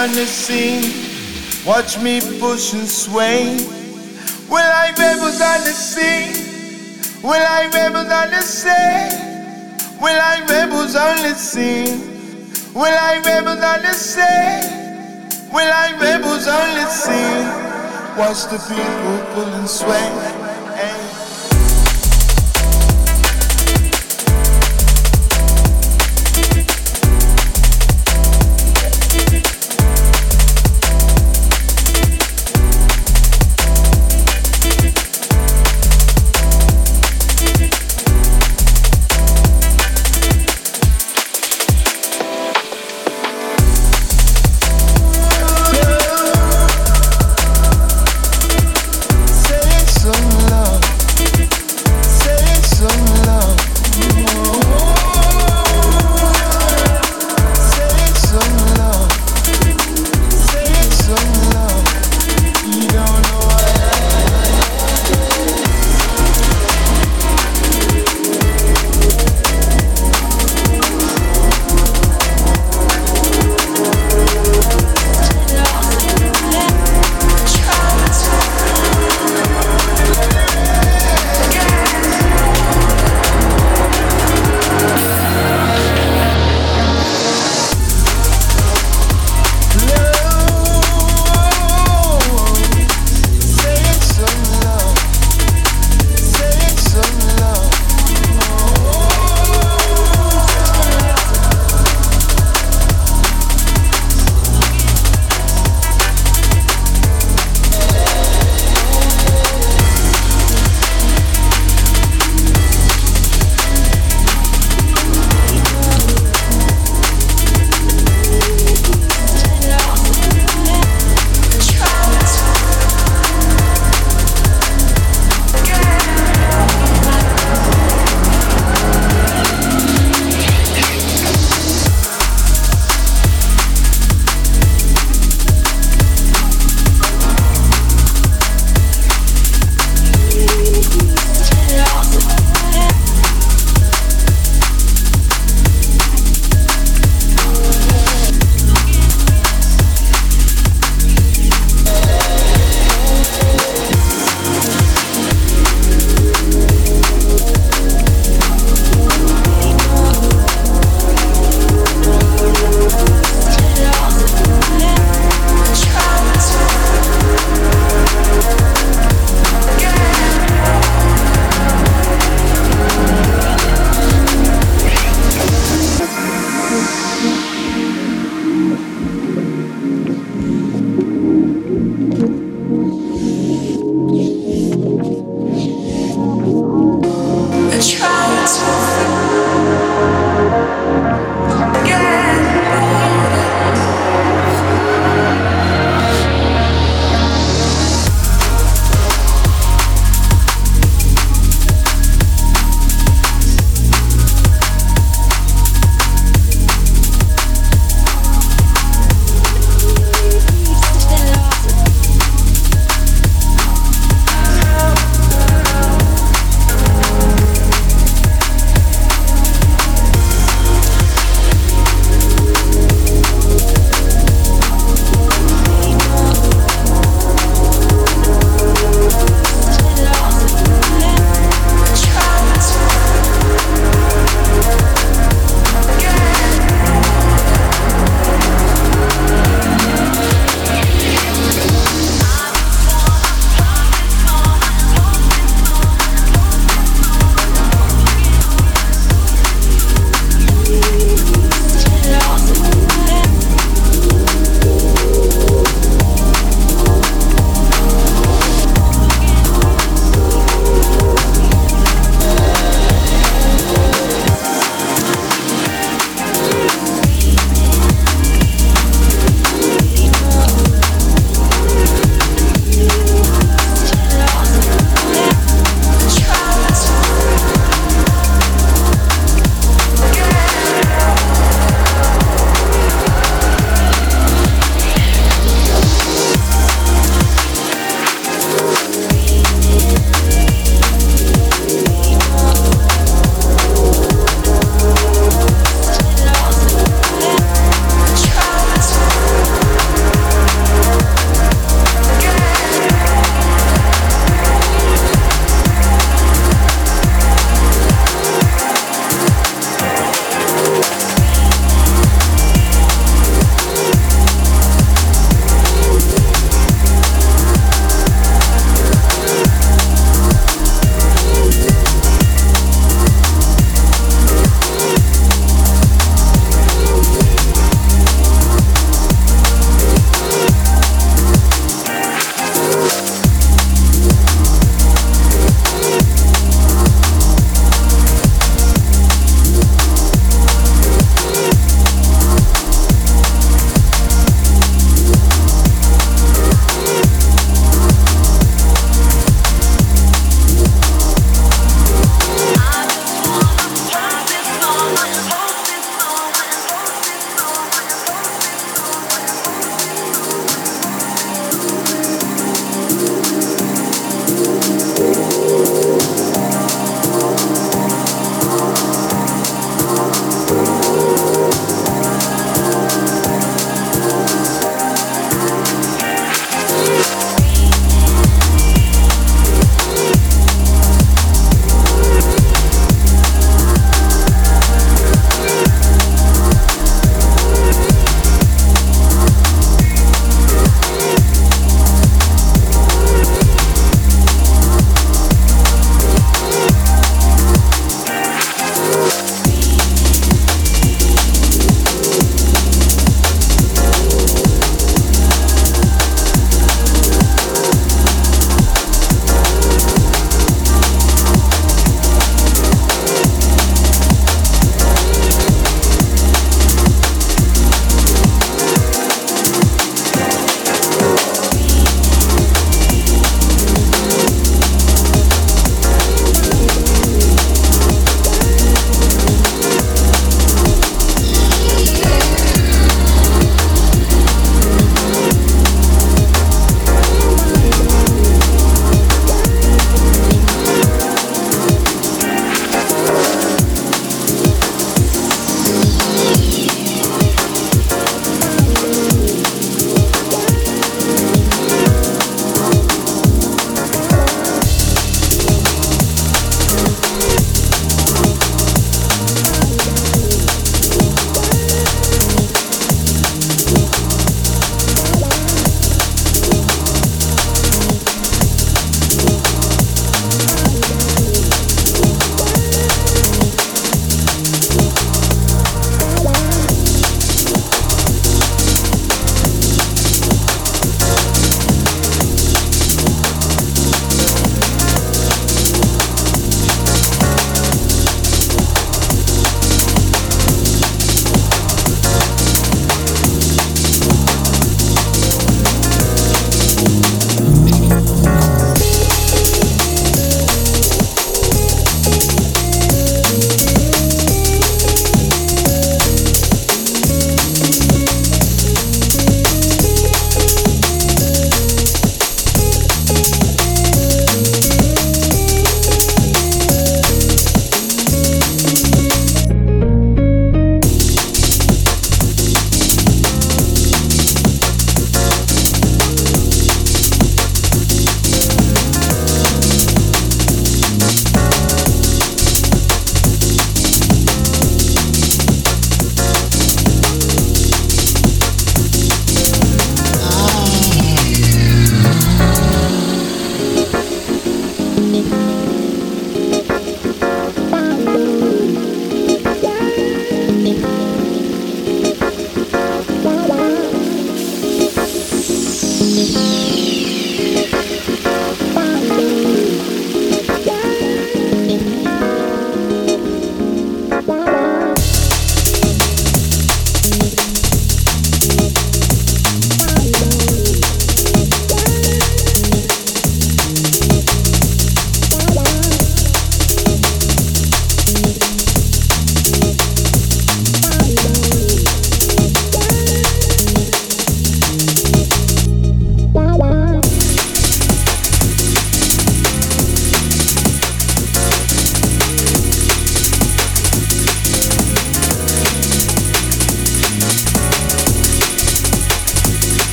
On the scene. Watch me push and sway. We're like rebels on the scene. We're like rebels on the scene. We're like rebels on the scene. We're like rebels on the scene. We're like rebels on the scene. Watch the people pull and sway.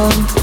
love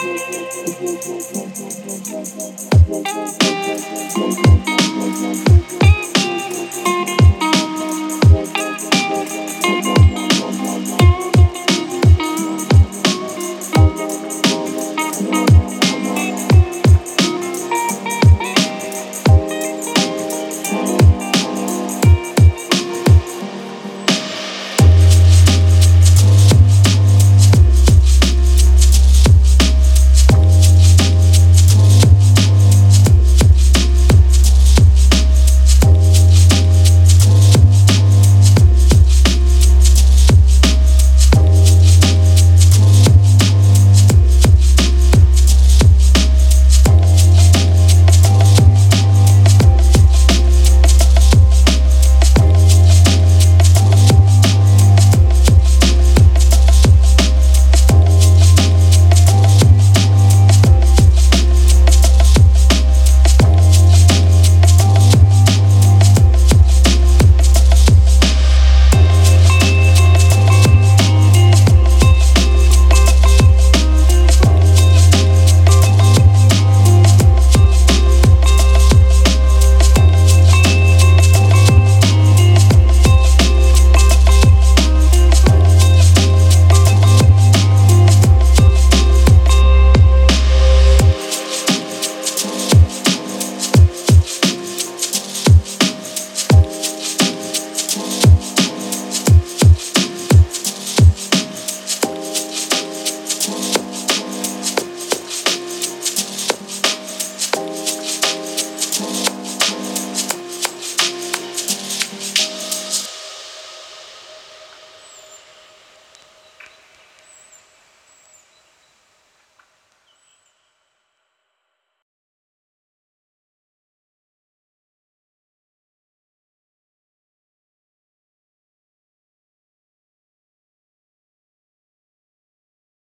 Thank you.